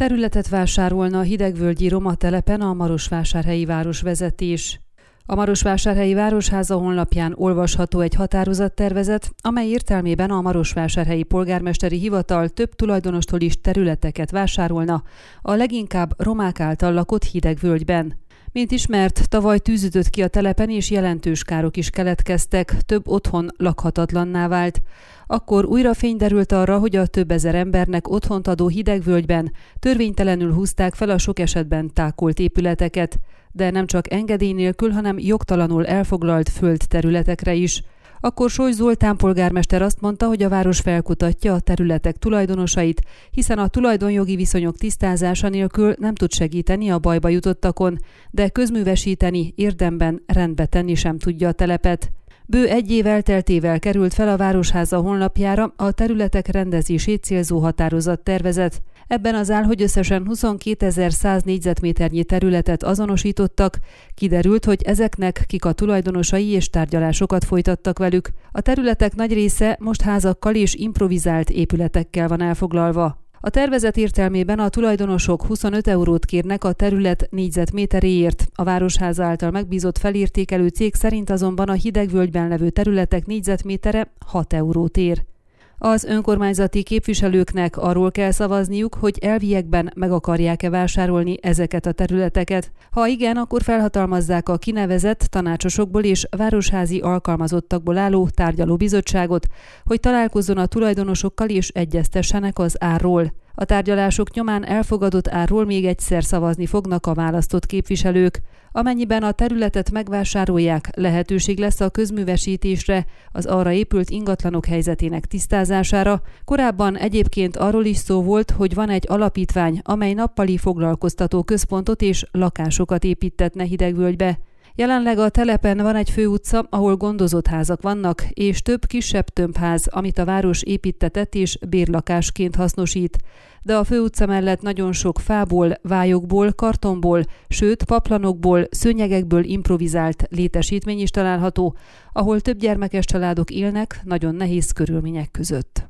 Területet vásárolna a hidegvölgyi Roma telepen a Marosvásárhelyi városvezetés. A Marosvásárhelyi Városháza honlapján olvasható egy határozattervezet, amely értelmében a Marosvásárhelyi Polgármesteri Hivatal több tulajdonostól is területeket vásárolna a leginkább romák által lakott hidegvölgyben. Mint ismert, tavaly tűzütött ki a telepen, és jelentős károk is keletkeztek, több otthon lakhatatlanná vált. Akkor újra fény derült arra, hogy a több ezer embernek otthont adó hidegvölgyben törvénytelenül húzták fel a sok esetben tákolt épületeket, de nem csak engedély nélkül, hanem jogtalanul elfoglalt földterületekre is – akkor Soly Zoltán polgármester azt mondta, hogy a város felkutatja a területek tulajdonosait, hiszen a tulajdonjogi viszonyok tisztázása nélkül nem tud segíteni a bajba jutottakon, de közművesíteni, érdemben rendbe tenni sem tudja a telepet. Bő egy év elteltével került fel a Városháza honlapjára a területek rendezését célzó határozat tervezet. Ebben az áll, hogy összesen 22.100 négyzetméternyi területet azonosítottak, kiderült, hogy ezeknek kik a tulajdonosai és tárgyalásokat folytattak velük. A területek nagy része most házakkal és improvizált épületekkel van elfoglalva. A tervezet értelmében a tulajdonosok 25 eurót kérnek a terület négyzetméteréért. A Városháza által megbízott felértékelő cég szerint azonban a hidegvölgyben levő területek négyzetmétere 6 eurót ér. Az önkormányzati képviselőknek arról kell szavazniuk, hogy elviekben meg akarják-e vásárolni ezeket a területeket. Ha igen, akkor felhatalmazzák a kinevezett tanácsosokból és városházi alkalmazottakból álló tárgyalóbizottságot, hogy találkozzon a tulajdonosokkal és egyeztessenek az árról. A tárgyalások nyomán elfogadott árról még egyszer szavazni fognak a választott képviselők. Amennyiben a területet megvásárolják, lehetőség lesz a közművesítésre, az arra épült ingatlanok helyzetének tisztázására. Korábban egyébként arról is szó volt, hogy van egy alapítvány, amely nappali foglalkoztató központot és lakásokat építetne Hidegvölgybe. Jelenleg a telepen van egy főutca, ahol gondozott házak vannak, és több kisebb tömbház, amit a város építetett és bérlakásként hasznosít. De a főutca mellett nagyon sok fából, vályokból, kartonból, sőt paplanokból, szőnyegekből improvizált létesítmény is található, ahol több gyermekes családok élnek nagyon nehéz körülmények között.